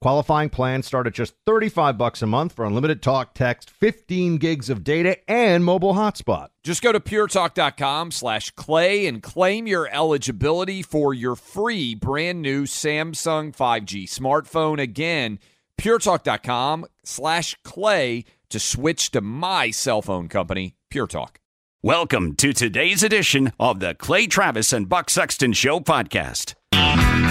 Qualifying plans start at just 35 bucks a month for unlimited talk, text, 15 gigs of data, and mobile hotspot. Just go to puretalk.com slash clay and claim your eligibility for your free brand new Samsung 5G smartphone. Again, puretalk.com slash clay to switch to my cell phone company, Pure Talk. Welcome to today's edition of the Clay Travis and Buck Sexton Show podcast.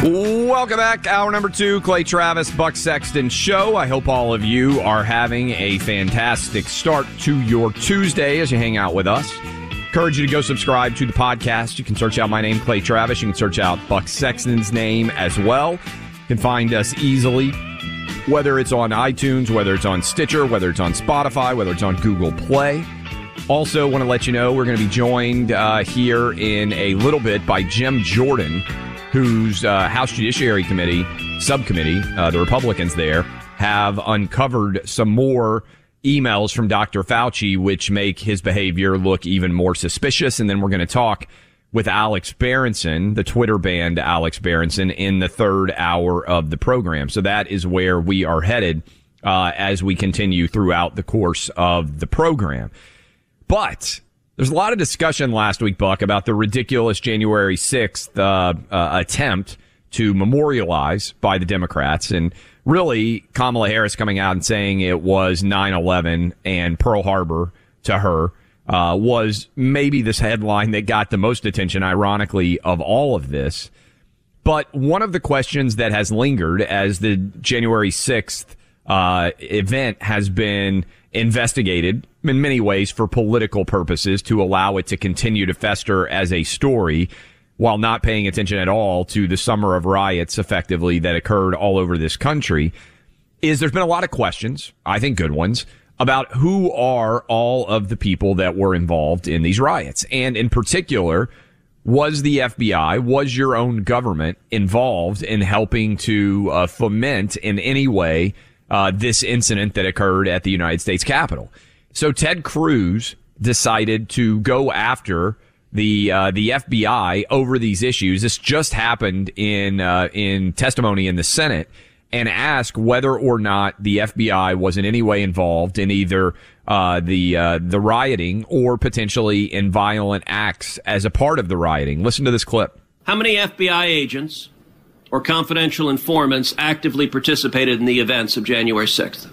Welcome back. Hour number two, Clay Travis, Buck Sexton Show. I hope all of you are having a fantastic start to your Tuesday as you hang out with us. Encourage you to go subscribe to the podcast. You can search out my name, Clay Travis. You can search out Buck Sexton's name as well. You can find us easily, whether it's on iTunes, whether it's on Stitcher, whether it's on Spotify, whether it's on Google Play. Also, want to let you know we're going to be joined uh, here in a little bit by Jim Jordan whose uh, House Judiciary Committee subcommittee, uh, the Republicans there, have uncovered some more emails from Dr. Fauci, which make his behavior look even more suspicious. And then we're going to talk with Alex Berenson, the Twitter banned Alex Berenson, in the third hour of the program. So that is where we are headed uh, as we continue throughout the course of the program. But there's a lot of discussion last week, Buck, about the ridiculous January 6th uh, uh, attempt to memorialize by the Democrats. And really, Kamala Harris coming out and saying it was 9 11 and Pearl Harbor to her uh, was maybe this headline that got the most attention, ironically, of all of this. But one of the questions that has lingered as the January 6th uh, event has been investigated in many ways for political purposes to allow it to continue to fester as a story while not paying attention at all to the summer of riots effectively that occurred all over this country is there's been a lot of questions, I think good ones, about who are all of the people that were involved in these riots. And in particular, was the FBI, was your own government involved in helping to uh, foment in any way uh, this incident that occurred at the United States Capitol? So Ted Cruz decided to go after the uh, the FBI over these issues. This just happened in uh, in testimony in the Senate, and ask whether or not the FBI was in any way involved in either uh, the uh, the rioting or potentially in violent acts as a part of the rioting. Listen to this clip. How many FBI agents or confidential informants actively participated in the events of January sixth?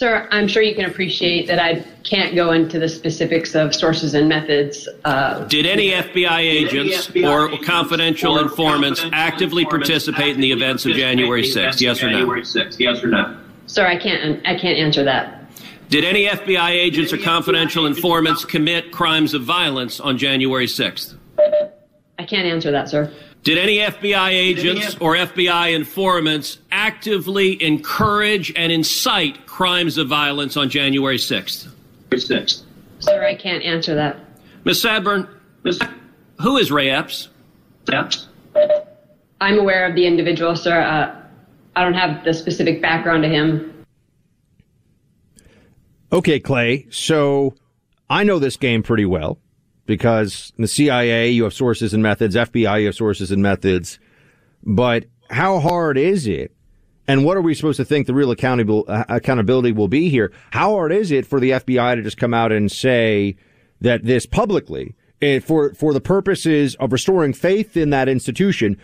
Sir, I'm sure you can appreciate that I can't go into the specifics of sources and methods. Uh, Did any FBI agents any FBI or agents confidential or informants confidential actively informants participate in the events of January 6th? Yes or no? January 6th, yes or no? Sir, I can't. I can't answer that. Did any FBI agents or confidential informants commit crimes of violence on January 6th? I can't answer that, sir. Did any FBI agents or FBI informants actively encourage and incite crimes of violence on January 6th? 6th. Sir, I can't answer that. Ms. Sanborn, Ms. who is Ray Epps? Epps? I'm aware of the individual, sir. Uh, I don't have the specific background to him. Okay, Clay. So I know this game pretty well because the CIA, you have sources and methods. FBI, you have sources and methods. But how hard is it? And what are we supposed to think the real accountable uh, accountability will be here? How hard is it for the FBI to just come out and say that this publicly, uh, for for the purposes of restoring faith in that institution,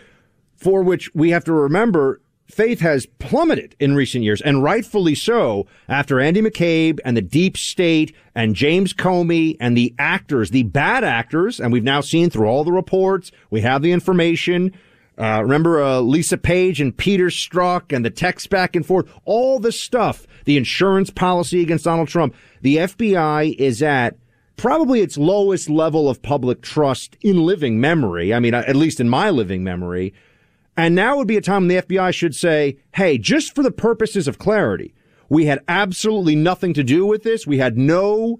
for which we have to remember faith has plummeted in recent years, and rightfully so, after Andy McCabe and the deep state and James Comey and the actors, the bad actors, and we've now seen through all the reports, we have the information. Uh, remember uh, Lisa Page and Peter Strzok and the text back and forth, all the stuff, the insurance policy against Donald Trump. The FBI is at probably its lowest level of public trust in living memory. I mean, at least in my living memory. And now would be a time when the FBI should say, hey, just for the purposes of clarity, we had absolutely nothing to do with this. We had no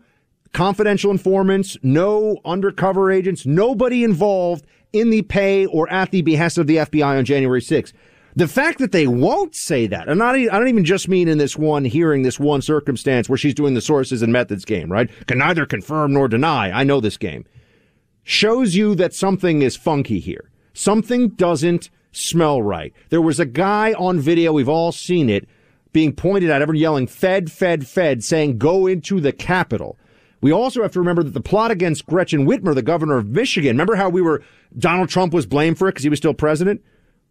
confidential informants, no undercover agents, nobody involved in the pay or at the behest of the FBI on January 6th. The fact that they won't say that, and not, I don't even just mean in this one hearing, this one circumstance where she's doing the sources and methods game, right? Can neither confirm nor deny. I know this game. Shows you that something is funky here. Something doesn't smell right. There was a guy on video, we've all seen it, being pointed at, everyone yelling, Fed, Fed, Fed, saying, go into the Capitol. We also have to remember that the plot against Gretchen Whitmer, the governor of Michigan, remember how we were, Donald Trump was blamed for it because he was still president?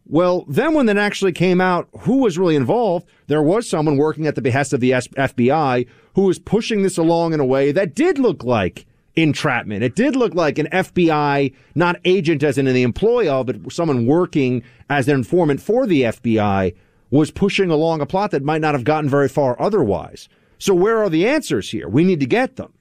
Well, then when that actually came out who was really involved, there was someone working at the behest of the FBI who was pushing this along in a way that did look like entrapment. It did look like an FBI, not agent as in the employee of, but someone working as an informant for the FBI was pushing along a plot that might not have gotten very far otherwise. So where are the answers here? We need to get them.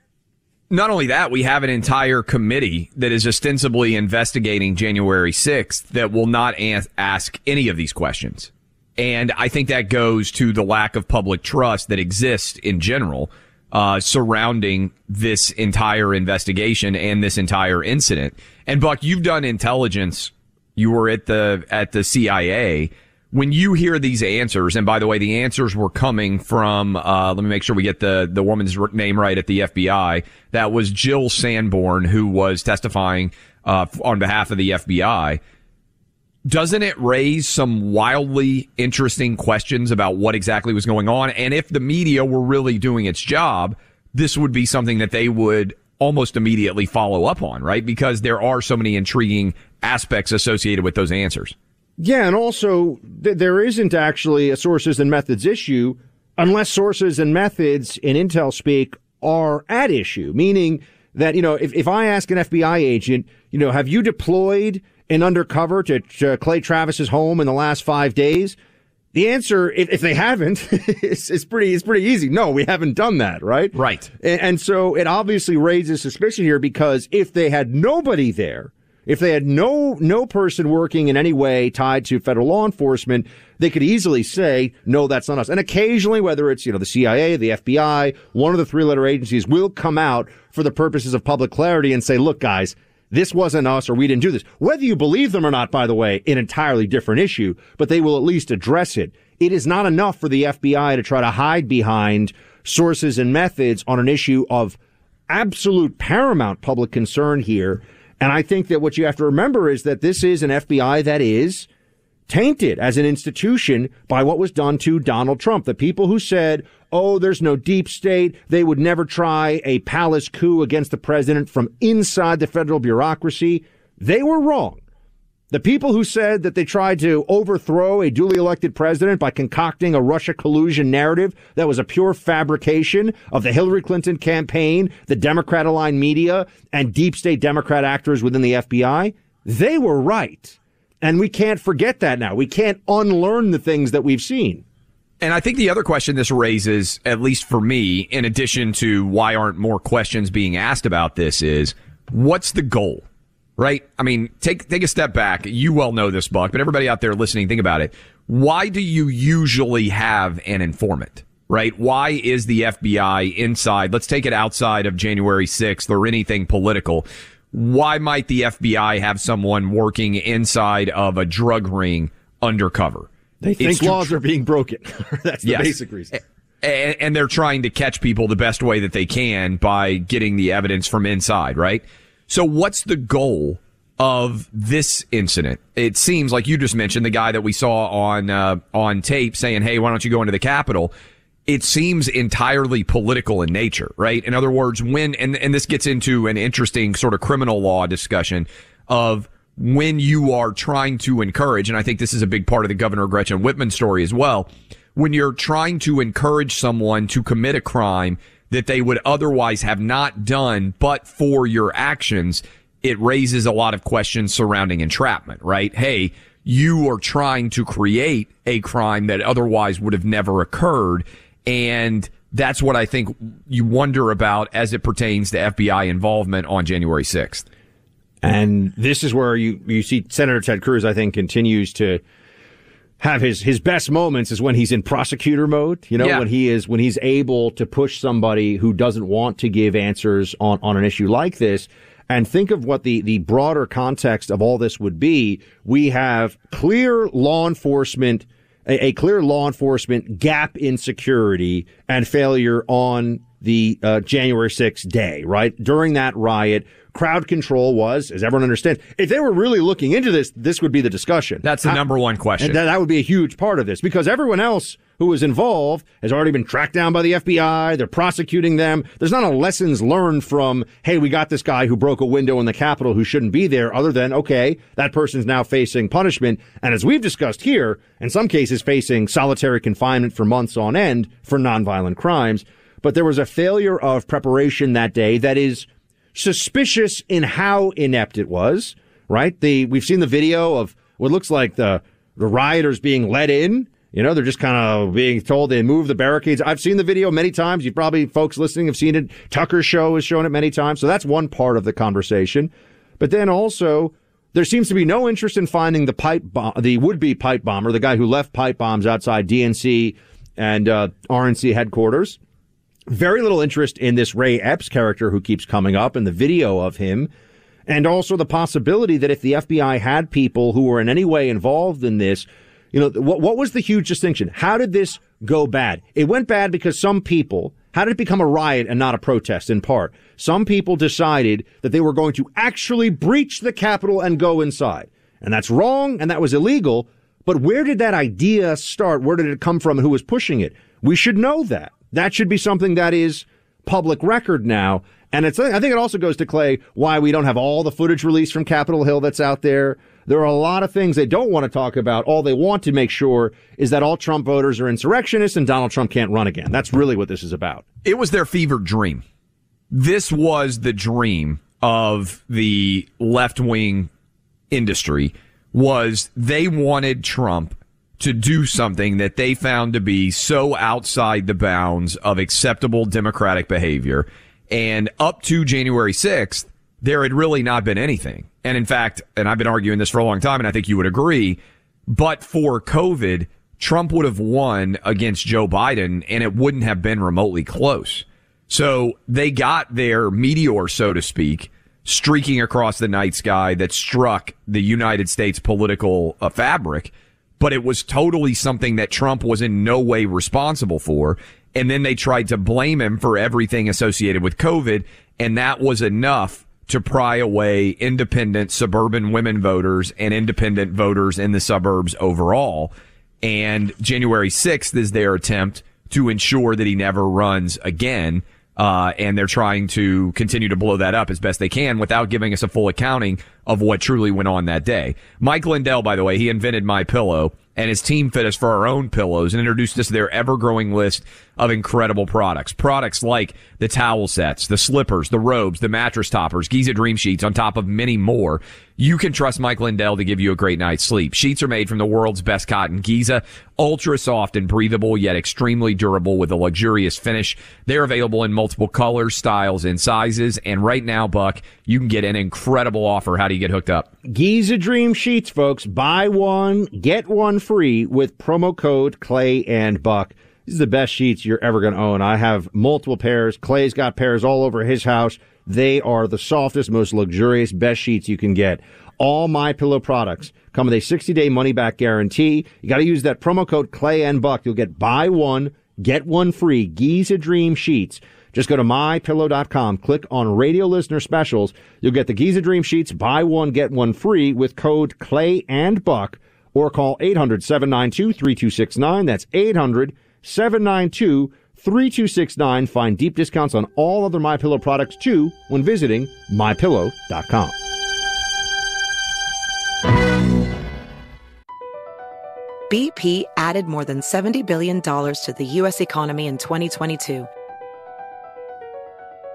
Not only that, we have an entire committee that is ostensibly investigating January 6th that will not ask any of these questions. And I think that goes to the lack of public trust that exists in general uh, surrounding this entire investigation and this entire incident. And Buck, you've done intelligence. You were at the at the CIA. When you hear these answers, and by the way, the answers were coming from. Uh, let me make sure we get the the woman's name right at the FBI. That was Jill Sanborn, who was testifying uh, on behalf of the FBI doesn't it raise some wildly interesting questions about what exactly was going on? And if the media were really doing its job, this would be something that they would almost immediately follow up on, right? Because there are so many intriguing aspects associated with those answers. Yeah, and also th- there isn't actually a sources and methods issue unless sources and methods in Intel speak are at issue, meaning that, you know, if, if I ask an FBI agent, you know, have you deployed in undercover to, to Clay Travis's home in the last five days? The answer, if, if they haven't, is, is pretty is pretty easy. No, we haven't done that, right? Right. And, and so it obviously raises suspicion here because if they had nobody there, if they had no no person working in any way tied to federal law enforcement, they could easily say, no, that's not us. And occasionally, whether it's, you know, the CIA, the FBI, one of the three letter agencies will come out for the purposes of public clarity and say, look, guys, this wasn't us or we didn't do this. Whether you believe them or not, by the way, an entirely different issue, but they will at least address it. It is not enough for the FBI to try to hide behind sources and methods on an issue of absolute paramount public concern here. And I think that what you have to remember is that this is an FBI that is tainted as an institution by what was done to Donald Trump. The people who said, oh, there's no deep state. They would never try a palace coup against the president from inside the federal bureaucracy. They were wrong. The people who said that they tried to overthrow a duly elected president by concocting a Russia collusion narrative that was a pure fabrication of the Hillary Clinton campaign, the Democrat aligned media, and deep state Democrat actors within the FBI, they were right. And we can't forget that now. We can't unlearn the things that we've seen. And I think the other question this raises, at least for me, in addition to why aren't more questions being asked about this, is what's the goal? Right? I mean, take take a step back. You well know this, Buck, but everybody out there listening, think about it. Why do you usually have an informant? Right? Why is the FBI inside? Let's take it outside of January 6th or anything political. Why might the FBI have someone working inside of a drug ring undercover? They think laws tr- are being broken. That's the yes. basic reason. And, and they're trying to catch people the best way that they can by getting the evidence from inside, right? So what's the goal of this incident. It seems like you just mentioned the guy that we saw on uh, on tape saying, "Hey, why don't you go into the Capitol?" It seems entirely political in nature, right? In other words, when and and this gets into an interesting sort of criminal law discussion of when you are trying to encourage, and I think this is a big part of the Governor Gretchen Whitmer story as well. When you're trying to encourage someone to commit a crime that they would otherwise have not done, but for your actions, it raises a lot of questions surrounding entrapment, right? Hey, you are trying to create a crime that otherwise would have never occurred. And that's what I think you wonder about as it pertains to FBI involvement on January 6th. And this is where you, you see Senator Ted Cruz, I think, continues to have his, his best moments is when he's in prosecutor mode, you know, yeah. when he is, when he's able to push somebody who doesn't want to give answers on, on an issue like this and think of what the, the broader context of all this would be. We have clear law enforcement, a, a clear law enforcement gap in security and failure on the uh, January 6th day, right? During that riot, crowd control was, as everyone understands, if they were really looking into this, this would be the discussion. That's the number one question. That, that would be a huge part of this because everyone else who was involved has already been tracked down by the FBI. They're prosecuting them. There's not a lessons learned from, hey, we got this guy who broke a window in the Capitol who shouldn't be there, other than, okay, that person's now facing punishment. And as we've discussed here, in some cases facing solitary confinement for months on end for nonviolent crimes. But there was a failure of preparation that day that is suspicious in how inept it was, right? The, we've seen the video of what looks like the, the rioters being let in you know, they're just kind of being told they move the barricades. I've seen the video many times. You probably, folks listening, have seen it. Tucker's show has shown it many times. So that's one part of the conversation. But then also, there seems to be no interest in finding the pipe the would-be pipe bomber, the guy who left pipe bombs outside DNC and uh, RNC headquarters. Very little interest in this Ray Epps character who keeps coming up and the video of him. And also the possibility that if the FBI had people who were in any way involved in this, you know, what, what was the huge distinction? How did this go bad? It went bad because some people, how did it become a riot and not a protest in part? Some people decided that they were going to actually breach the Capitol and go inside. And that's wrong and that was illegal. But where did that idea start? Where did it come from and who was pushing it? We should know that. That should be something that is public record now. And it's, I think it also goes to Clay why we don't have all the footage released from Capitol Hill that's out there. There are a lot of things they don't want to talk about. All they want to make sure is that all Trump voters are insurrectionists and Donald Trump can't run again. That's really what this is about. It was their fevered dream. This was the dream of the left wing industry was they wanted Trump to do something that they found to be so outside the bounds of acceptable democratic behavior. And up to January 6th, there had really not been anything. And in fact, and I've been arguing this for a long time, and I think you would agree, but for COVID, Trump would have won against Joe Biden and it wouldn't have been remotely close. So they got their meteor, so to speak, streaking across the night sky that struck the United States political uh, fabric, but it was totally something that Trump was in no way responsible for. And then they tried to blame him for everything associated with COVID. And that was enough to pry away independent suburban women voters and independent voters in the suburbs overall. And January 6th is their attempt to ensure that he never runs again. Uh, and they're trying to continue to blow that up as best they can without giving us a full accounting of what truly went on that day. Mike Lindell, by the way, he invented my pillow and his team fit us for our own pillows and introduced us to their ever growing list of incredible products. Products like the towel sets, the slippers, the robes, the mattress toppers, Giza Dream Sheets, on top of many more. You can trust Mike Lindell to give you a great night's sleep. Sheets are made from the world's best cotton Giza, ultra soft and breathable, yet extremely durable with a luxurious finish. They're available in multiple colors, styles, and sizes. And right now, Buck, you can get an incredible offer. How do you get hooked up? Giza Dream Sheets, folks. Buy one, get one free with promo code Clay and Buck. These are the best sheets you're ever going to own. I have multiple pairs. Clay's got pairs all over his house. They are the softest, most luxurious, best sheets you can get. All my pillow products come with a 60 day money back guarantee. You got to use that promo code Clay and Buck. You'll get buy one, get one free. Giza Dream Sheets. Just go to mypillow.com, click on radio listener specials. You'll get the Giza Dream Sheets, buy one, get one free with code Clay and Buck, or call 800 792 3269. That's 800 792 3269. Find deep discounts on all other MyPillow products too when visiting mypillow.com. BP added more than $70 billion to the U.S. economy in 2022.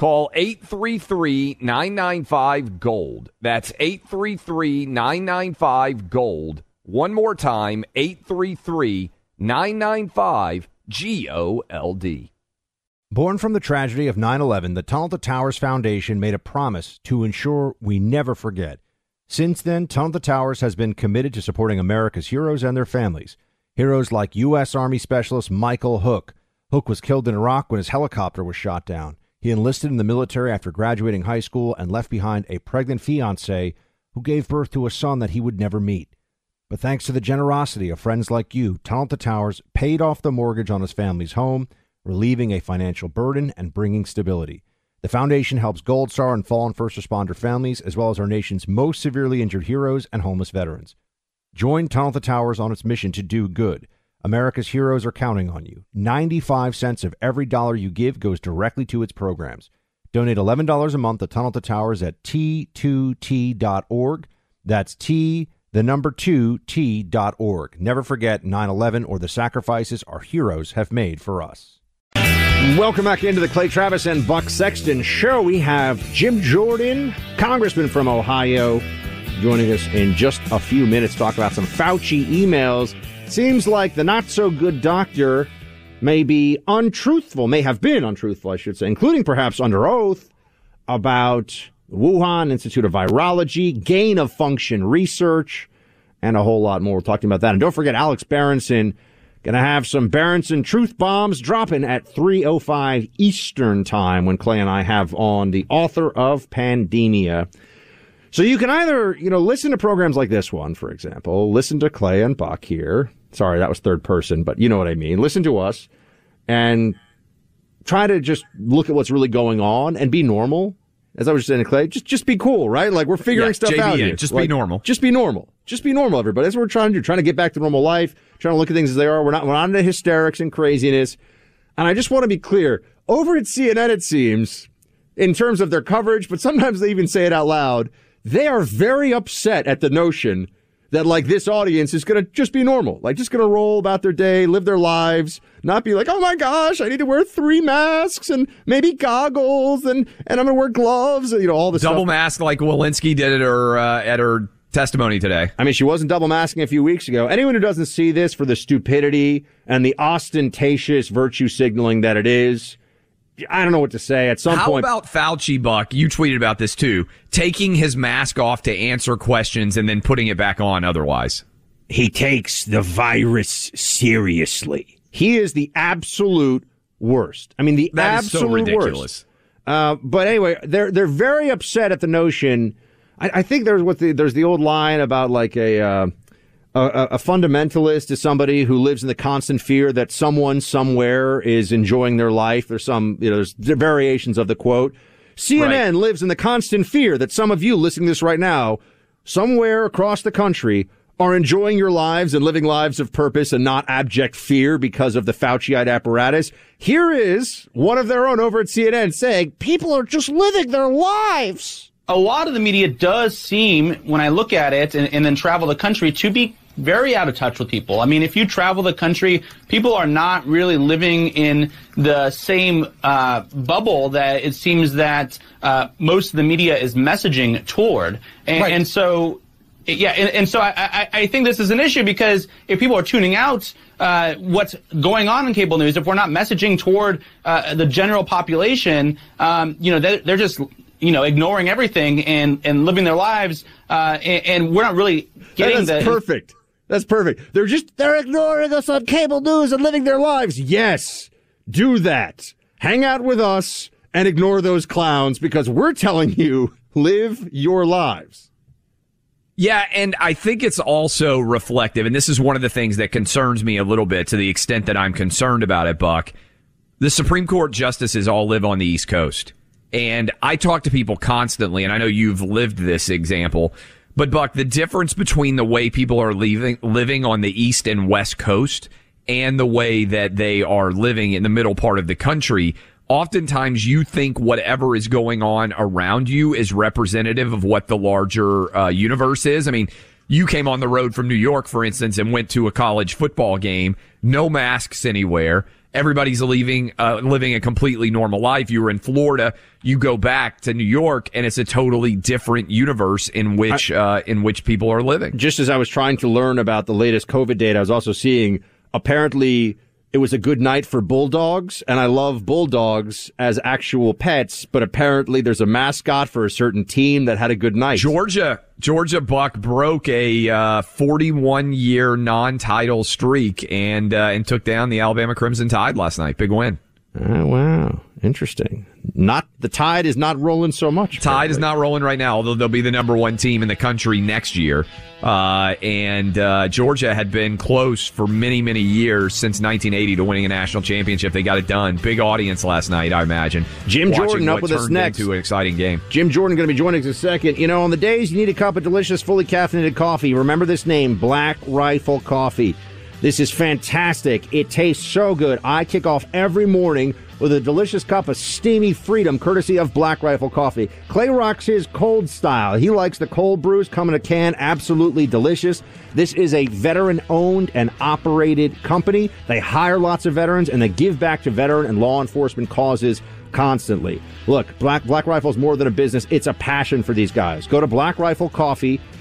Call 833 995 Gold. That's 833 995 Gold. One more time 833 995 G O L D. Born from the tragedy of 9 11, the Tunnel to Towers Foundation made a promise to ensure we never forget. Since then, Tunnel to Towers has been committed to supporting America's heroes and their families. Heroes like U.S. Army Specialist Michael Hook. Hook was killed in Iraq when his helicopter was shot down. He enlisted in the military after graduating high school and left behind a pregnant fiancee who gave birth to a son that he would never meet. But thanks to the generosity of friends like you, Tunnel to Towers paid off the mortgage on his family's home, relieving a financial burden and bringing stability. The foundation helps Gold Star and fallen first responder families, as well as our nation's most severely injured heroes and homeless veterans. Join Tunnel to Towers on its mission to do good. America's heroes are counting on you. 95 cents of every dollar you give goes directly to its programs. Donate $11 a month to Tunnel to Towers at t2t.org. That's T, the number 2, t.org. Never forget 9 11 or the sacrifices our heroes have made for us. Welcome back into the Clay Travis and Buck Sexton show. We have Jim Jordan, congressman from Ohio, joining us in just a few minutes to talk about some Fauci emails Seems like the not so good doctor may be untruthful, may have been untruthful, I should say, including perhaps under oath about Wuhan Institute of Virology, gain of function research, and a whole lot more. We're talking about that. And don't forget Alex Berenson going to have some Berenson truth bombs dropping at 3:05 Eastern time when Clay and I have on the author of Pandemia. So you can either, you know, listen to programs like this one, for example, listen to Clay and Buck here, Sorry, that was third person, but you know what I mean. Listen to us and try to just look at what's really going on and be normal. As I was saying to Clay, just just be cool, right? Like we're figuring yeah, stuff out here. Just like, be normal. Just be normal. Just be normal, everybody. That's what we're trying to do. Trying to get back to normal life. Trying to look at things as they are. We're not we're not into hysterics and craziness. And I just want to be clear. Over at CNN, it seems, in terms of their coverage, but sometimes they even say it out loud. They are very upset at the notion that like this audience is going to just be normal, like just going to roll about their day, live their lives, not be like, oh my gosh, I need to wear three masks and maybe goggles and and I'm going to wear gloves, and, you know, all this double stuff. mask like Walensky did at her uh, at her testimony today. I mean, she wasn't double masking a few weeks ago. Anyone who doesn't see this for the stupidity and the ostentatious virtue signaling that it is I don't know what to say. At some How point, how about Fauci, Buck? You tweeted about this too. Taking his mask off to answer questions and then putting it back on. Otherwise, he takes the virus seriously. He is the absolute worst. I mean, the that absolute so worst. Uh, but anyway, they're they're very upset at the notion. I, I think there's what the, there's the old line about like a. Uh, A, a, fundamentalist is somebody who lives in the constant fear that someone somewhere is enjoying their life. There's some, you know, there's variations of the quote. CNN right. lives in the constant fear that some of you listening to this right now, somewhere across the country, are enjoying your lives and living lives of purpose and not abject fear because of the Fauciite apparatus. Here is one of their own over at CNN saying people are just living their lives. A lot of the media does seem, when I look at it and, and then travel the country, to be very out of touch with people. I mean, if you travel the country, people are not really living in the same uh, bubble that it seems that uh, most of the media is messaging toward. And, right. and so yeah, and, and so I, I, I, think this is an issue because if people are tuning out uh, what's going on in cable news, if we're not messaging toward uh, the general population, um, you know, they're, they're, just you know ignoring everything and and living their lives, uh, and, and, we're not really getting That's the perfect. That's perfect. They're just they're ignoring us on cable news and living their lives. Yes, do that. Hang out with us and ignore those clowns because we're telling you live your lives. Yeah, and I think it's also reflective, and this is one of the things that concerns me a little bit to the extent that I'm concerned about it, Buck. The Supreme Court justices all live on the East Coast. And I talk to people constantly, and I know you've lived this example, but Buck, the difference between the way people are leaving, living on the East and West Coast and the way that they are living in the middle part of the country oftentimes you think whatever is going on around you is representative of what the larger uh, universe is. I mean, you came on the road from New York, for instance, and went to a college football game, no masks anywhere. Everybody's leaving, uh, living a completely normal life. You were in Florida. You go back to New York, and it's a totally different universe in which uh, in which people are living. Just as I was trying to learn about the latest COVID data, I was also seeing apparently it was a good night for bulldogs, and I love bulldogs as actual pets, but apparently there's a mascot for a certain team that had a good night. Georgia, Georgia Buck broke a uh, 41 year non title streak and, uh, and took down the Alabama Crimson Tide last night. Big win. Oh, wow. Interesting. Not the tide is not rolling so much. Tide probably. is not rolling right now, although they'll be the number one team in the country next year. Uh, and uh, Georgia had been close for many, many years since 1980 to winning a national championship. They got it done. Big audience last night, I imagine. Jim Jordan up with us next. To an exciting game. Jim Jordan going to be joining us in a second. You know, on the days you need a cup of delicious, fully caffeinated coffee, remember this name, Black Rifle Coffee. This is fantastic. It tastes so good. I kick off every morning with a delicious cup of steamy freedom courtesy of Black Rifle Coffee. Clay rocks his cold style. He likes the cold brews come in a can, absolutely delicious. This is a veteran owned and operated company. They hire lots of veterans and they give back to veteran and law enforcement causes constantly. Look, Black Black Rifle is more than a business, it's a passion for these guys. Go to blackriflecoffee.com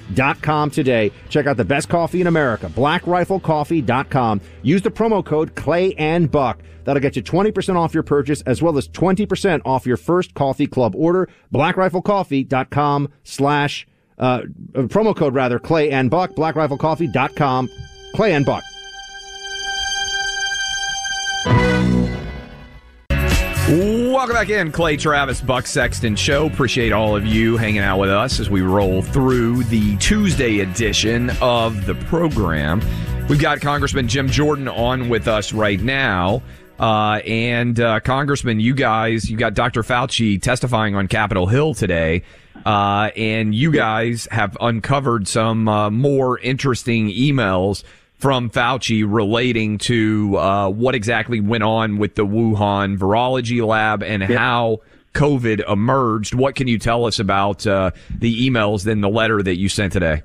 today. Check out the best coffee in America, blackriflecoffee.com. Use the promo code Clay and Buck. That'll get you 20% off your purchase as well as 20% off your first coffee club order. blackriflecoffee.com slash uh, promo code rather Clay and Buck, blackriflecoffee.com, Clay and Buck. Welcome back in, Clay Travis, Buck Sexton Show. Appreciate all of you hanging out with us as we roll through the Tuesday edition of the program. We've got Congressman Jim Jordan on with us right now. Uh, and uh, Congressman, you guys, you got Dr. Fauci testifying on Capitol Hill today. Uh, and you guys have uncovered some uh, more interesting emails from Fauci relating to uh, what exactly went on with the Wuhan virology lab and yep. how COVID emerged. What can you tell us about uh, the emails and the letter that you sent today?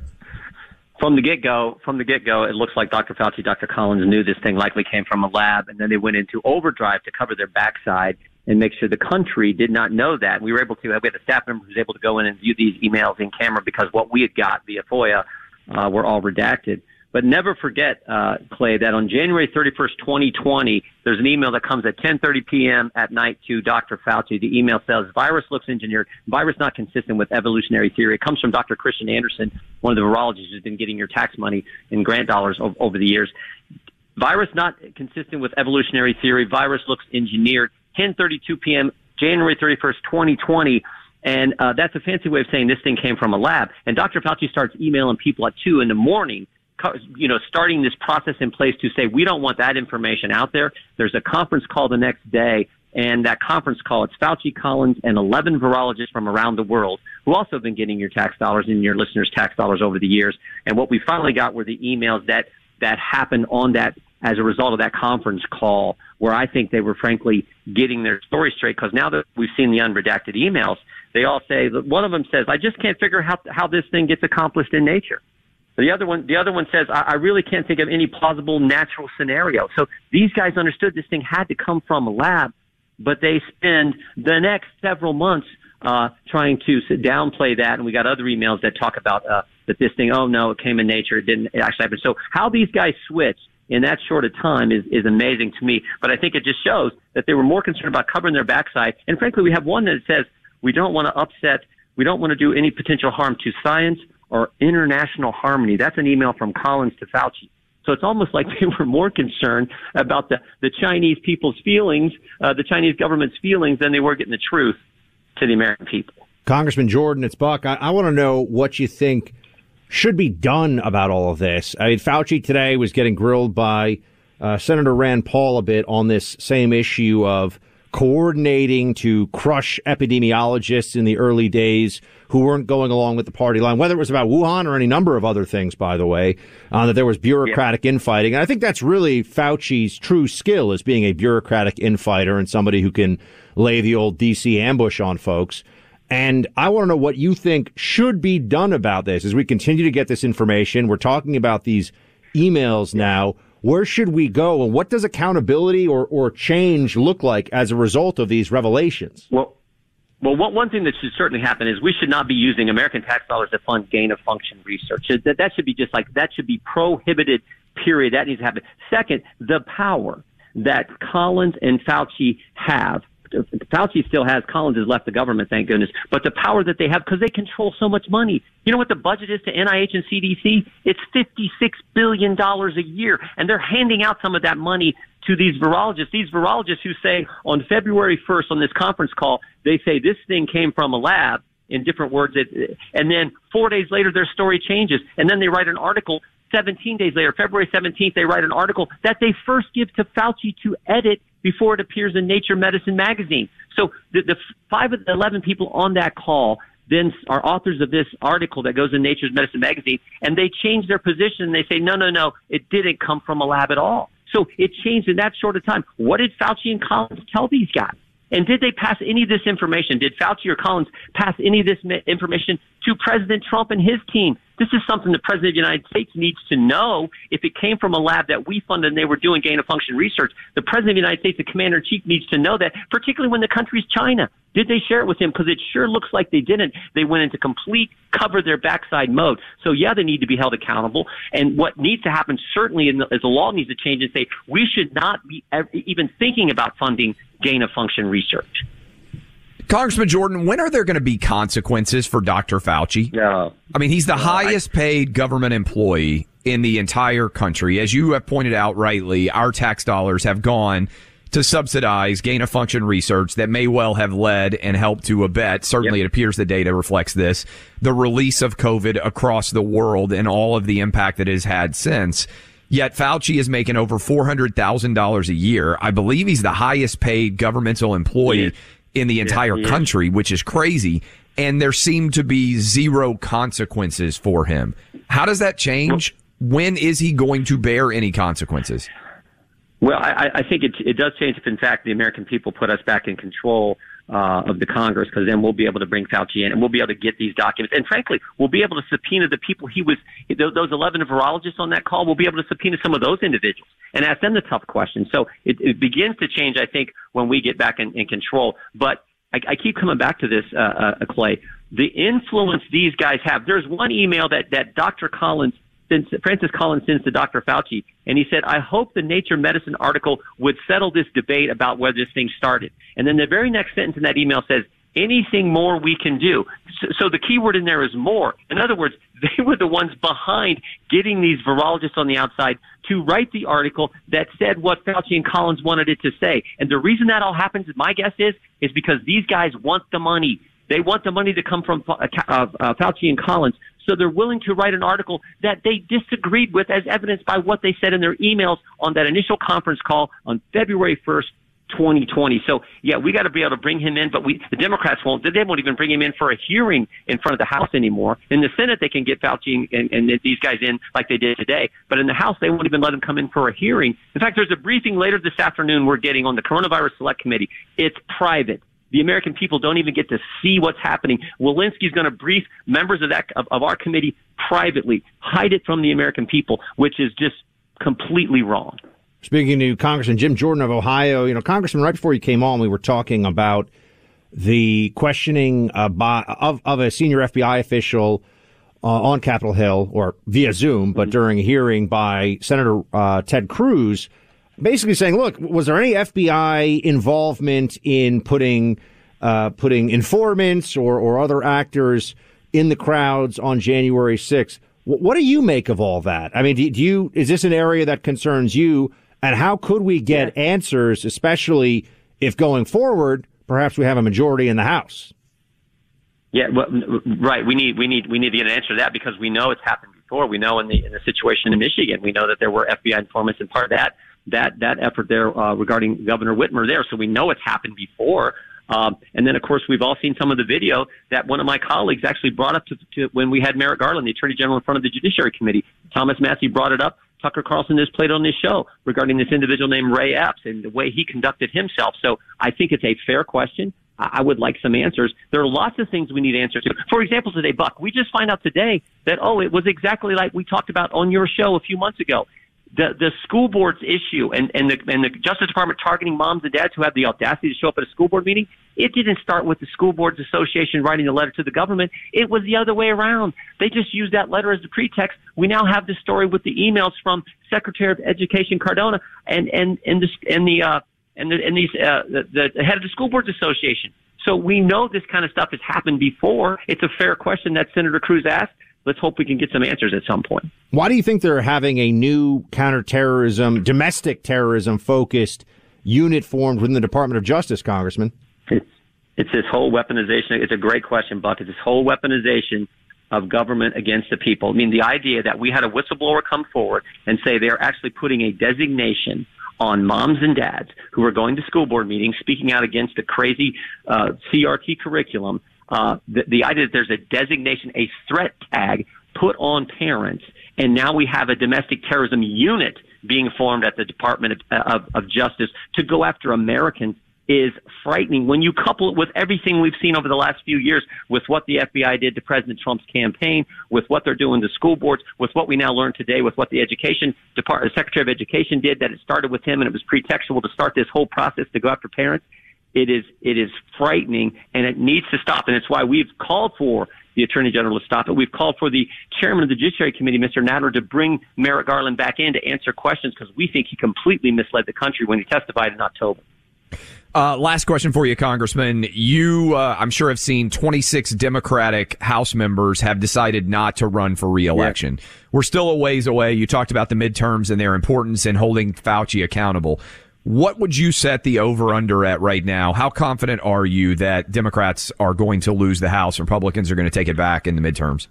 From the get go, from the get go, it looks like Dr. Fauci, Dr. Collins knew this thing likely came from a lab, and then they went into overdrive to cover their backside and make sure the country did not know that. We were able to, we had a staff member who was able to go in and view these emails in camera because what we had got via FOIA uh, were all redacted. But never forget, uh, Clay, that on January 31st, 2020, there's an email that comes at 10:30 p.m. at night to Dr. Fauci. The email says, "Virus looks engineered. Virus not consistent with evolutionary theory." It comes from Dr. Kristian Andersen, one of the virologists who's been getting your tax money and grant dollars over, over the years. Virus not consistent with evolutionary theory. Virus looks engineered. 10:32 p.m. January 31st, 2020. And uh, that's a fancy way of saying this thing came from a lab. And Dr. Fauci starts emailing people at 2 in the morning you know, starting this process in place to say we don't want that information out there. There's a conference call the next day and that conference call, it's Fauci, Collins, and 11 virologists from around the world who also have been getting your tax dollars and your listeners' tax dollars over the years. And what we finally got were the emails that, that happened on that as a result of that conference call, where I think they were frankly getting their story straight. Because now that we've seen the unredacted emails, they all say that one of them says, "I just can't figure how how this thing gets accomplished in nature." The other one, the other one says, I, I really can't think of any plausible natural scenario. So these guys understood this thing had to come from a lab but they spend the next several months uh, trying to downplay that. And we got other emails that talk about uh, that this thing, oh no, it came in nature, it didn't it actually happen. So how these guys switch in that short a time is, is amazing to me. But I think it just shows that they were more concerned about covering their backside. And frankly, we have one that says we don't want to upset, we don't want to do any potential harm to science or international harmony. That's an email from Collins to Fauci. So it's almost like they were more concerned about the, the Chinese people's feelings, uh, the Chinese government's feelings, than they were getting the truth to the American people. Congressman Jordan, it's Buck. I, I want to know what you think should be done about all of this. I mean, Fauci today was getting grilled by uh, Senator Rand Paul a bit on this same issue of coordinating to crush epidemiologists in the early days who weren't going along with the party line, whether it was about Wuhan or any number of other things, by the way, uh, that there was bureaucratic yeah. infighting. And I think that's really Fauci's true skill is being a bureaucratic infighter and somebody who can lay the old DC ambush on folks. And I want to know what you think should be done about this as we continue to get this information. We're talking about these emails now where should we go and what does accountability or, or change look like as a result of these revelations? Well, well, one, one thing that should certainly happen is we should not be using American tax dollars to fund gain of function research. That, that should be just like, that should be prohibited, period. That needs to happen. Second, the power that Collins and Fauci have Fauci still has, Collins has left the government, thank goodness, but the power that they have because they control so much money. You know what the budget is to NIH and CDC? It's $56 billion a year, and they're handing out some of that money to these virologists. These virologists who say on February 1st on this conference call, they say this thing came from a lab in different words. It, and then four days later, their story changes. And then they write an article 17 days later, February 17th, they write an article that they first give to Fauci to edit before it appears in Nature Medicine magazine. So the, the five of the 11 people on that call then are authors of this article that goes in Nature's Medicine magazine, and they change their position. And they say, no, no, no, it didn't come from a lab at all. So it changed in that short of time. What did Fauci and Collins tell these guys? And did they pass any of this information? Did Fauci or Collins pass any of this information to President Trump and his team? This is something the President of the United States needs to know. If it came from a lab that we funded and they were doing gain of function research, the President of the United States, the Commander in Chief, needs to know that, particularly when the country is China. Did they share it with him? Because it sure looks like they didn't. They went into complete cover their backside mode. So yeah, they need to be held accountable. And what needs to happen certainly the, is the law needs to change and say we should not be even thinking about funding gain of function research. Congressman Jordan, when are there going to be consequences for Dr. Fauci? Yeah. I mean, he's the highest I, paid government employee in the entire country. As you have pointed out rightly, our tax dollars have gone to subsidize gain of function research that may well have led and helped to abet, certainly yep. it appears the data reflects this, the release of COVID across the world and all of the impact that it has had since. Yet Fauci is making over $400,000 a year. I believe he's the highest paid governmental employee in the entire yeah, country, which is crazy. And there seem to be zero consequences for him. How does that change? When is he going to bear any consequences? Well, I, I think it, it does change if, in fact, the American people put us back in control uh, of the Congress, because then we'll be able to bring Fauci in and we'll be able to get these documents. And frankly, we'll be able to subpoena the people he was, those 11 virologists on that call, we'll be able to subpoena some of those individuals and ask them the tough questions. So it, it begins to change, I think, when we get back in, in control. But I, I keep coming back to this, uh, uh, Clay. The influence these guys have. There's one email that, that Dr. Collins since Francis Collins sends to Dr. Fauci, and he said, "I hope the Nature Medicine article would settle this debate about where this thing started." And then the very next sentence in that email says, "Anything more we can do." So, so the key word in there is more. In other words, they were the ones behind getting these virologists on the outside to write the article that said what Fauci and Collins wanted it to say. And the reason that all happens, my guess is, is because these guys want the money. They want the money to come from uh, uh, Fauci and Collins So they're willing to write an article that they disagreed with as evidenced by what they said in their emails on that initial conference call on February 1st, 2020. So yeah, we got to be able to bring him in, but we the Democrats won't. They won't even bring him in for a hearing in front of the House anymore. In the Senate, they can get Fauci and, and, these guys in like they did today, but in the House, they won't even let him come in for a hearing. In fact, there's a briefing later this afternoon we're getting on the Coronavirus Select Committee. It's private. The American people don't even get to see what's happening. Walensky's going to brief members of that of, of our committee privately, hide it from the American people, which is just completely wrong. Speaking to Congressman Jim Jordan of Ohio, you know, Congressman, right before you came on, we were talking about the questioning uh, by, of, of a senior FBI official uh, on Capitol Hill or via Zoom, but mm-hmm. during a hearing by Senator uh, Ted Cruz, basically saying, "Look, was there any FBI involvement in putting uh, putting informants or, or other actors in the crowds on January 6th?" What do you make of all that? I mean, do you is this an area that concerns you? And how could we get yeah. answers, especially if going forward, perhaps we have a majority in the House? Yeah, well, right. We need we need we need to get an answer to that because we know it's happened before. We know in the in the situation in Michigan, we know that there were FBI informants, and part of that that that effort there uh, regarding Governor Whitmer there. So we know it's happened before. Um, and then, of course, we've all seen some of the video that one of my colleagues actually brought up to, to when we had Merrick Garland, the Attorney General, in front of the Judiciary Committee. Thomas Massie brought it up. Tucker Carlson has played on this show regarding this individual named Ray Epps and the way he conducted himself. So I think it's a fair question. I would like some answers. There are lots of things we need answers to. For example, today, Buck, we just find out today that, oh, it was exactly like we talked about on your show a few months ago the the school board's issue and and the and the Justice Department targeting moms and dads who have the audacity to show up at a school board meeting. It didn't start with the school boards association writing a letter to the government. It was the other way around. They just used that letter as the pretext. We now have the story with the emails from Secretary of Education Cardona and and and the and the uh, and the and these uh, the, the head of the school boards association. So we know this kind of stuff has happened before. It's a fair question that Senator Cruz asked let's hope we can get some answers at some point. Why do you think they're having a new counterterrorism, domestic terrorism focused unit formed within the Department of Justice, Congressman? It's, it's this whole weaponization. It's a great question, Buck. It's this whole weaponization of government against the people. I mean, the idea that we had a whistleblower come forward and say they're actually putting a designation on moms and dads who are going to school board meetings, speaking out against the crazy uh, CRT curriculum, uh, the, the idea that there's a designation, a threat tag put on parents, and now we have a domestic terrorism unit being formed at the Department of, of, of Justice to go after Americans is frightening. When you couple it with everything we've seen over the last few years with what the FBI did to President Trump's campaign, with what they're doing to school boards, with what we now learn today, with what the education department, the Secretary of Education did, that it started with him and it was pretextual to start this whole process to go after parents it is it is frightening and it needs to stop. And it's why we've called for the Attorney General to stop it. We've called for the Chairman of the Judiciary Committee, Mr. Nadler, to bring Merrick Garland back in to answer questions because we think he completely misled the country when he testified in October. Uh, last question for you, Congressman. You, uh, I'm sure, have seen 26 Democratic House members have decided not to run for reelection. We're still a ways away. You talked about the midterms and their importance in holding Fauci accountable. What would you set the over under at right now? How confident are you that Democrats are going to lose the House, Republicans are going to take it back in the midterms?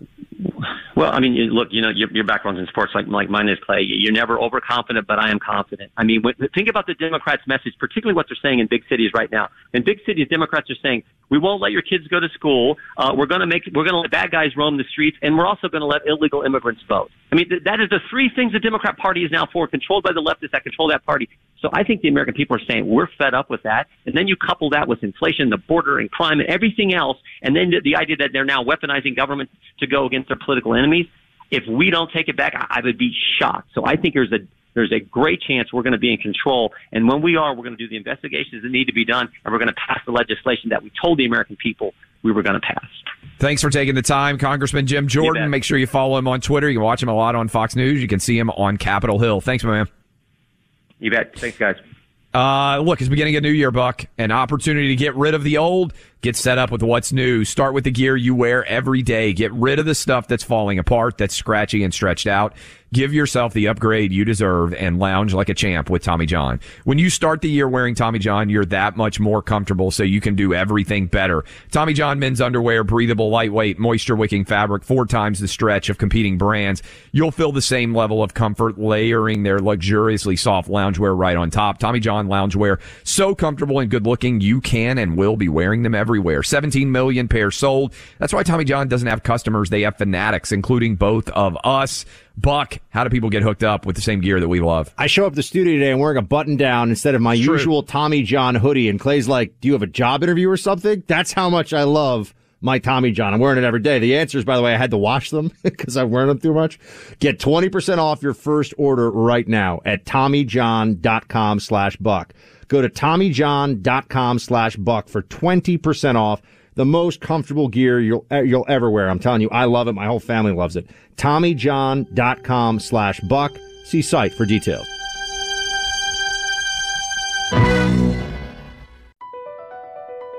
Well, I mean, look, you know, your, your background's in sports like, like mine is, Clay. You're never overconfident, but I am confident. I mean, when, think about the Democrats' message, particularly what they're saying in big cities right now. In big cities, Democrats are saying, we won't let your kids go to school. Uh, we're going to make, we're going to let bad guys roam the streets, and we're also going to let illegal immigrants vote. I mean, th- that is the three things the Democrat Party is now for, controlled by the leftists that control that party. So I think the American people are saying we're fed up with that. And then you couple that with inflation, the border and crime and everything else. And then the, the idea that they're now weaponizing government to go against their political enemies. If we don't take it back, I, I would be shocked. So I think there's a there's a great chance we're going to be in control. And when we are, we're going to do the investigations that need to be done, and we're going to pass the legislation that we told the American people we were going to pass. Thanks for taking the time, Congressman Jim Jordan. Make sure you follow him on Twitter. You can watch him a lot on Fox News. You can see him on Capitol Hill. Thanks, my man. You bet. Thanks, guys. Uh, look, it's beginning a new year, Buck. An opportunity to get rid of the old, Get set up with what's new. Start with the gear you wear every day. Get rid of the stuff that's falling apart, that's scratchy and stretched out. Give yourself the upgrade you deserve and lounge like a champ with Tommy John. When you start the year wearing Tommy John, you're that much more comfortable so you can do everything better. Tommy John men's underwear, breathable, lightweight, moisture wicking fabric, four times the stretch of competing brands. You'll feel the same level of comfort layering their luxuriously soft loungewear right on top. Tommy John loungewear, so comfortable and good looking, you can and will be wearing them everywhere. 17 million pairs sold. That's why Tommy John doesn't have customers. They have fanatics, including both of us. Buck, how do people get hooked up with the same gear that we love? I show up the studio today and wearing a button down instead of my True. usual Tommy John hoodie. And Clay's like, Do you have a job interview or something? That's how much I love my Tommy John. I'm wearing it every day. The answer is, by the way, I had to wash them because I'm wearing them too much. Get 20% off your first order right now at TommyJohn.com slash buck. Go to TommyJohn.com slash buck for 20% off the most comfortable gear you'll you'll ever wear. I'm telling you, I love it. My whole family loves it. TommyJohn.com slash buck. See site for details.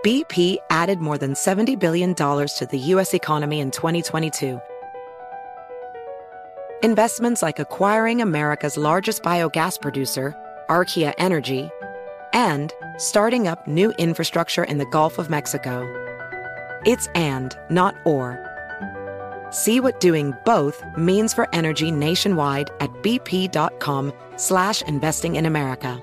BP added more than $70 billion to the U.S. economy in 2022. Investments like acquiring America's largest biogas producer, Archaea Energy, and starting up new infrastructure in the Gulf of Mexico. It's and, not or. See what doing both means for energy nationwide at bp.com slash investing in America.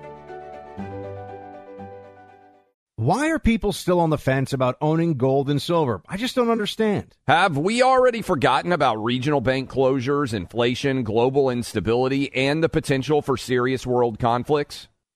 Why are people still on the fence about owning gold and silver? I just don't understand. Have we already forgotten about regional bank closures, inflation, global instability, and the potential for serious world conflicts?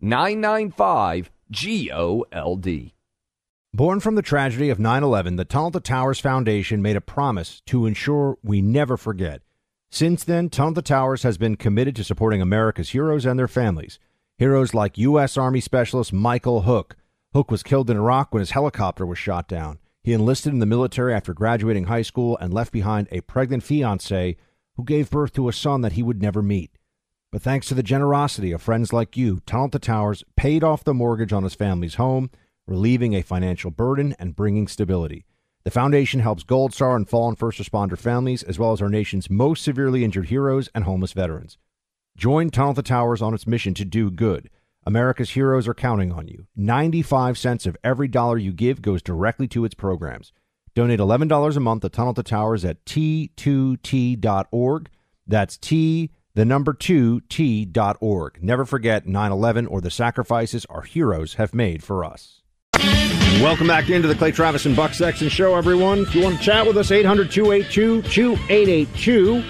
995 G O L D. Born from the tragedy of 9 11, the Tunnel to Towers Foundation made a promise to ensure we never forget. Since then, Tunnel to Towers has been committed to supporting America's heroes and their families. Heroes like U.S. Army Specialist Michael Hook. Hook was killed in Iraq when his helicopter was shot down. He enlisted in the military after graduating high school and left behind a pregnant fiancee who gave birth to a son that he would never meet. But thanks to the generosity of friends like you, Tunnel to Towers paid off the mortgage on his family's home, relieving a financial burden and bringing stability. The foundation helps Gold Star and fallen first responder families, as well as our nation's most severely injured heroes and homeless veterans. Join Tunnel to Towers on its mission to do good. America's heroes are counting on you. 95 cents of every dollar you give goes directly to its programs. Donate $11 a month to Tunnel to Towers at t2t.org. That's T, the number 2, t.org. Never forget 9 11 or the sacrifices our heroes have made for us. Welcome back into the Clay Travis and Buck Sexton Show, everyone. If you want to chat with us, 800 282 2882.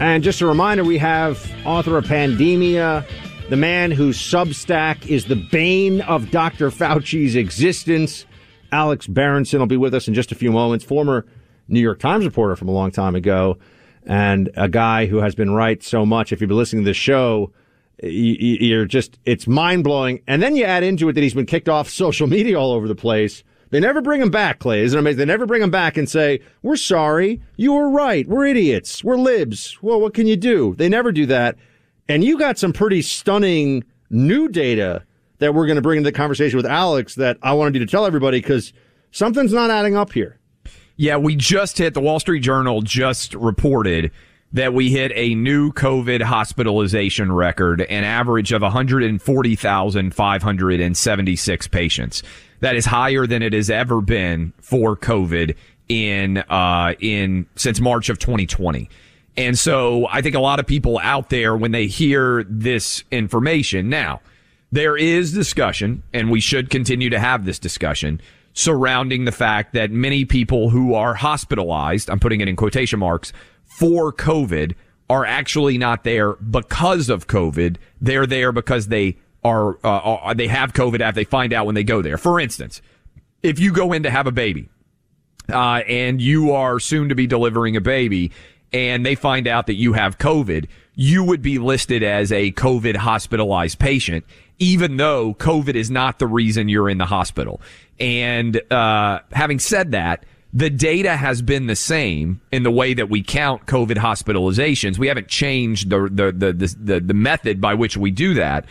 And just a reminder, we have author of Pandemia, the man whose Substack is the bane of Dr. Fauci's existence. Alex Berenson will be with us in just a few moments, former New York Times reporter from a long time ago, and a guy who has been right so much. If you've been listening to this show, you're just, it's mind blowing. And then you add into it that he's been kicked off social media all over the place. They never bring him back, Clay. Isn't it amazing? They never bring him back and say, We're sorry. You were right. We're idiots. We're libs. Well, what can you do? They never do that. And you got some pretty stunning new data that we're going to bring into the conversation with Alex that I wanted you to tell everybody because something's not adding up here. Yeah, we just hit the Wall Street Journal just reported that we hit a new COVID hospitalization record, an average of 140,576 patients. That is higher than it has ever been for COVID in uh, in since March of 2020. And so I think a lot of people out there, when they hear this information now, there is discussion and we should continue to have this discussion surrounding the fact that many people who are hospitalized, I'm putting it in quotation marks, for COVID are actually not there because of COVID. They're there because they are, uh, are they have COVID after they find out when they go there. For instance, if you go in to have a baby, uh, and you are soon to be delivering a baby and they find out that you have COVID, you would be listed as a COVID hospitalized patient, even though COVID is not the reason you're in the hospital. And, uh, having said that, the data has been the same in the way that we count COVID hospitalizations. We haven't changed the, the, the, the, the method by which we do that.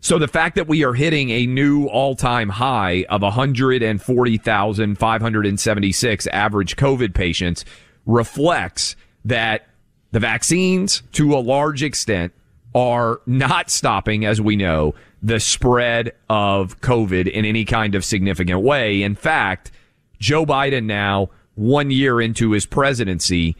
So the fact that we are hitting a new all-time high of 140,576 average COVID patients reflects that the vaccines to a large extent are not stopping, as we know, the spread of COVID in any kind of significant way. In fact, Joe Biden now, one year into his presidency,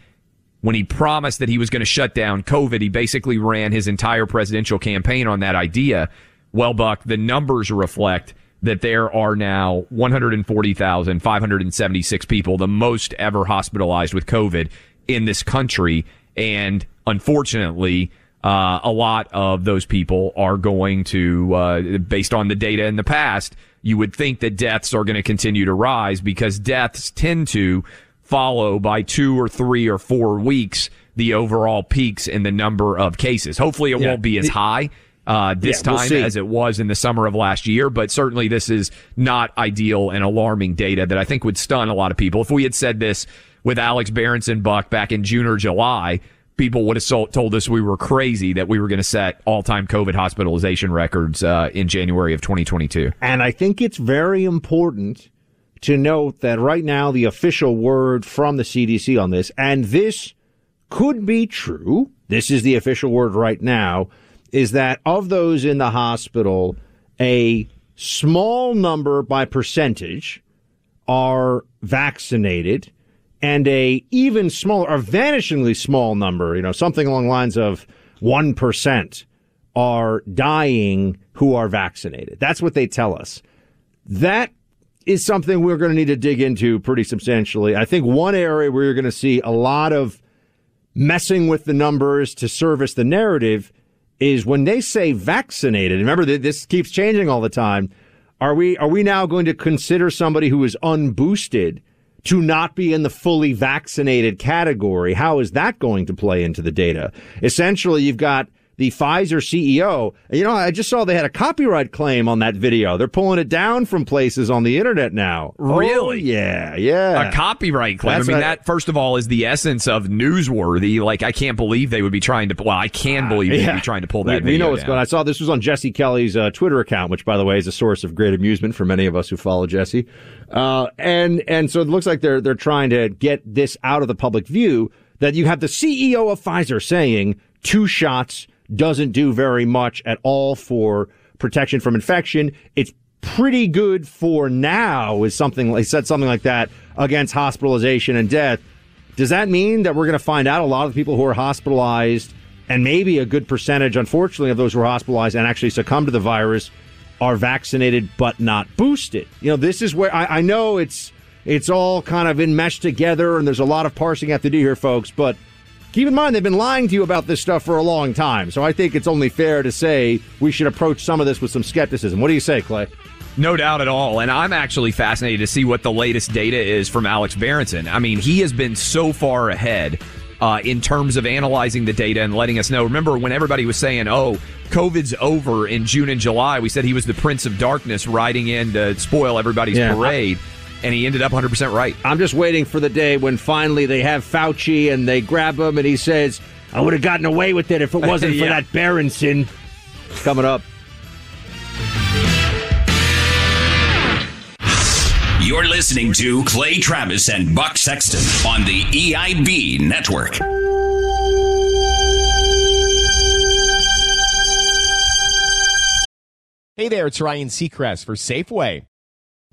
when he promised that he was going to shut down COVID, he basically ran his entire presidential campaign on that idea. Well, Buck, the numbers reflect that there are now 140,576 people, the most ever hospitalized with COVID in this country. And unfortunately, uh, a lot of those people are going to, uh, based on the data in the past, you would think that deaths are going to continue to rise because deaths tend to follow by two or three or four weeks the overall peaks in the number of cases. Hopefully it yeah. won't be as high. Uh, this yeah, time we'll as it was in the summer of last year, but certainly this is not ideal and alarming data that I think would stun a lot of people. If we had said this with Alex Berenson Buck back in June or July, people would have told us we were crazy that we were going to set all-time COVID hospitalization records uh, in January of 2022. And I think it's very important to note that right now the official word from the CDC on this, and this could be true. This is the official word right now, is that of those in the hospital, a small number by percentage are vaccinated and a even smaller, a vanishingly small number, you know, something along lines of 1% are dying who are vaccinated. That's what they tell us. That is something we're going to need to dig into pretty substantially. I think one area where you're going to see a lot of messing with the numbers to service the narrative is when they say vaccinated. Remember that this keeps changing all the time. Are we are we now going to consider somebody who is unboosted to not be in the fully vaccinated category? How is that going to play into the data? Essentially, you've got the Pfizer CEO. You know, I just saw they had a copyright claim on that video. They're pulling it down from places on the internet now. Really? Oh, yeah, yeah. A copyright claim. That's I mean, that first of all is the essence of newsworthy. Like, I can't believe they would be trying to. Well, I can believe they'd be trying to pull that. We, we know what's going. on. I saw this was on Jesse Kelly's uh, Twitter account, which, by the way, is a source of great amusement for many of us who follow Jesse. Uh, and and so it looks like they're they're trying to get this out of the public view. That you have the CEO of Pfizer saying two shots doesn't do very much at all for protection from infection. It's pretty good for now is something he said something like that against hospitalization and death. Does that mean that we're going to find out a lot of people who are hospitalized and maybe a good percentage, unfortunately, of those who are hospitalized and actually succumb to the virus are vaccinated but not boosted? You know, this is where I, I know it's it's all kind of enmeshed together and there's a lot of parsing you have to do here, folks, but Keep in mind, they've been lying to you about this stuff for a long time. So I think it's only fair to say we should approach some of this with some skepticism. What do you say, Clay? No doubt at all. And I'm actually fascinated to see what the latest data is from Alex Berenson. I mean, he has been so far ahead uh, in terms of analyzing the data and letting us know. Remember when everybody was saying, oh, COVID's over in June and July, we said he was the Prince of Darkness riding in to spoil everybody's yeah. parade. I- and he ended up 100% right. I'm just waiting for the day when finally they have Fauci and they grab him and he says, I would have gotten away with it if it wasn't yeah. for that Berenson. Coming up. You're listening to Clay Travis and Buck Sexton on the EIB network. Hey there, it's Ryan Seacrest for Safeway.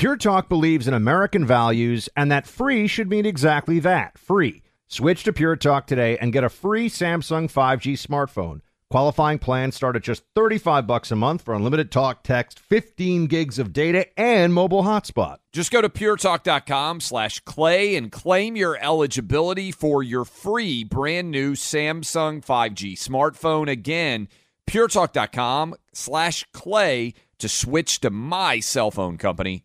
Pure Talk believes in American values and that free should mean exactly that free. Switch to Pure Talk today and get a free Samsung 5G smartphone. Qualifying plans start at just 35 bucks a month for unlimited talk, text, 15 gigs of data, and mobile hotspot. Just go to puretalk.com slash clay and claim your eligibility for your free brand new Samsung 5G smartphone. Again, puretalk.com slash clay to switch to my cell phone company,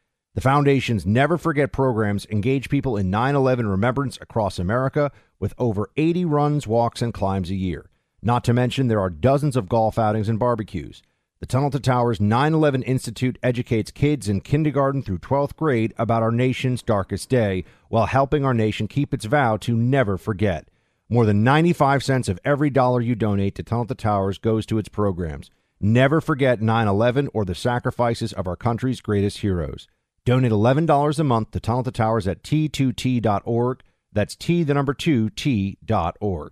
The Foundation's Never Forget programs engage people in 9 11 remembrance across America with over 80 runs, walks, and climbs a year. Not to mention, there are dozens of golf outings and barbecues. The Tunnel to Towers 9 11 Institute educates kids in kindergarten through 12th grade about our nation's darkest day while helping our nation keep its vow to never forget. More than 95 cents of every dollar you donate to Tunnel to Towers goes to its programs. Never forget 9 11 or the sacrifices of our country's greatest heroes. Donate $11 a month to Tunnel to Towers at t2t.org. That's T, the number 2, T.org.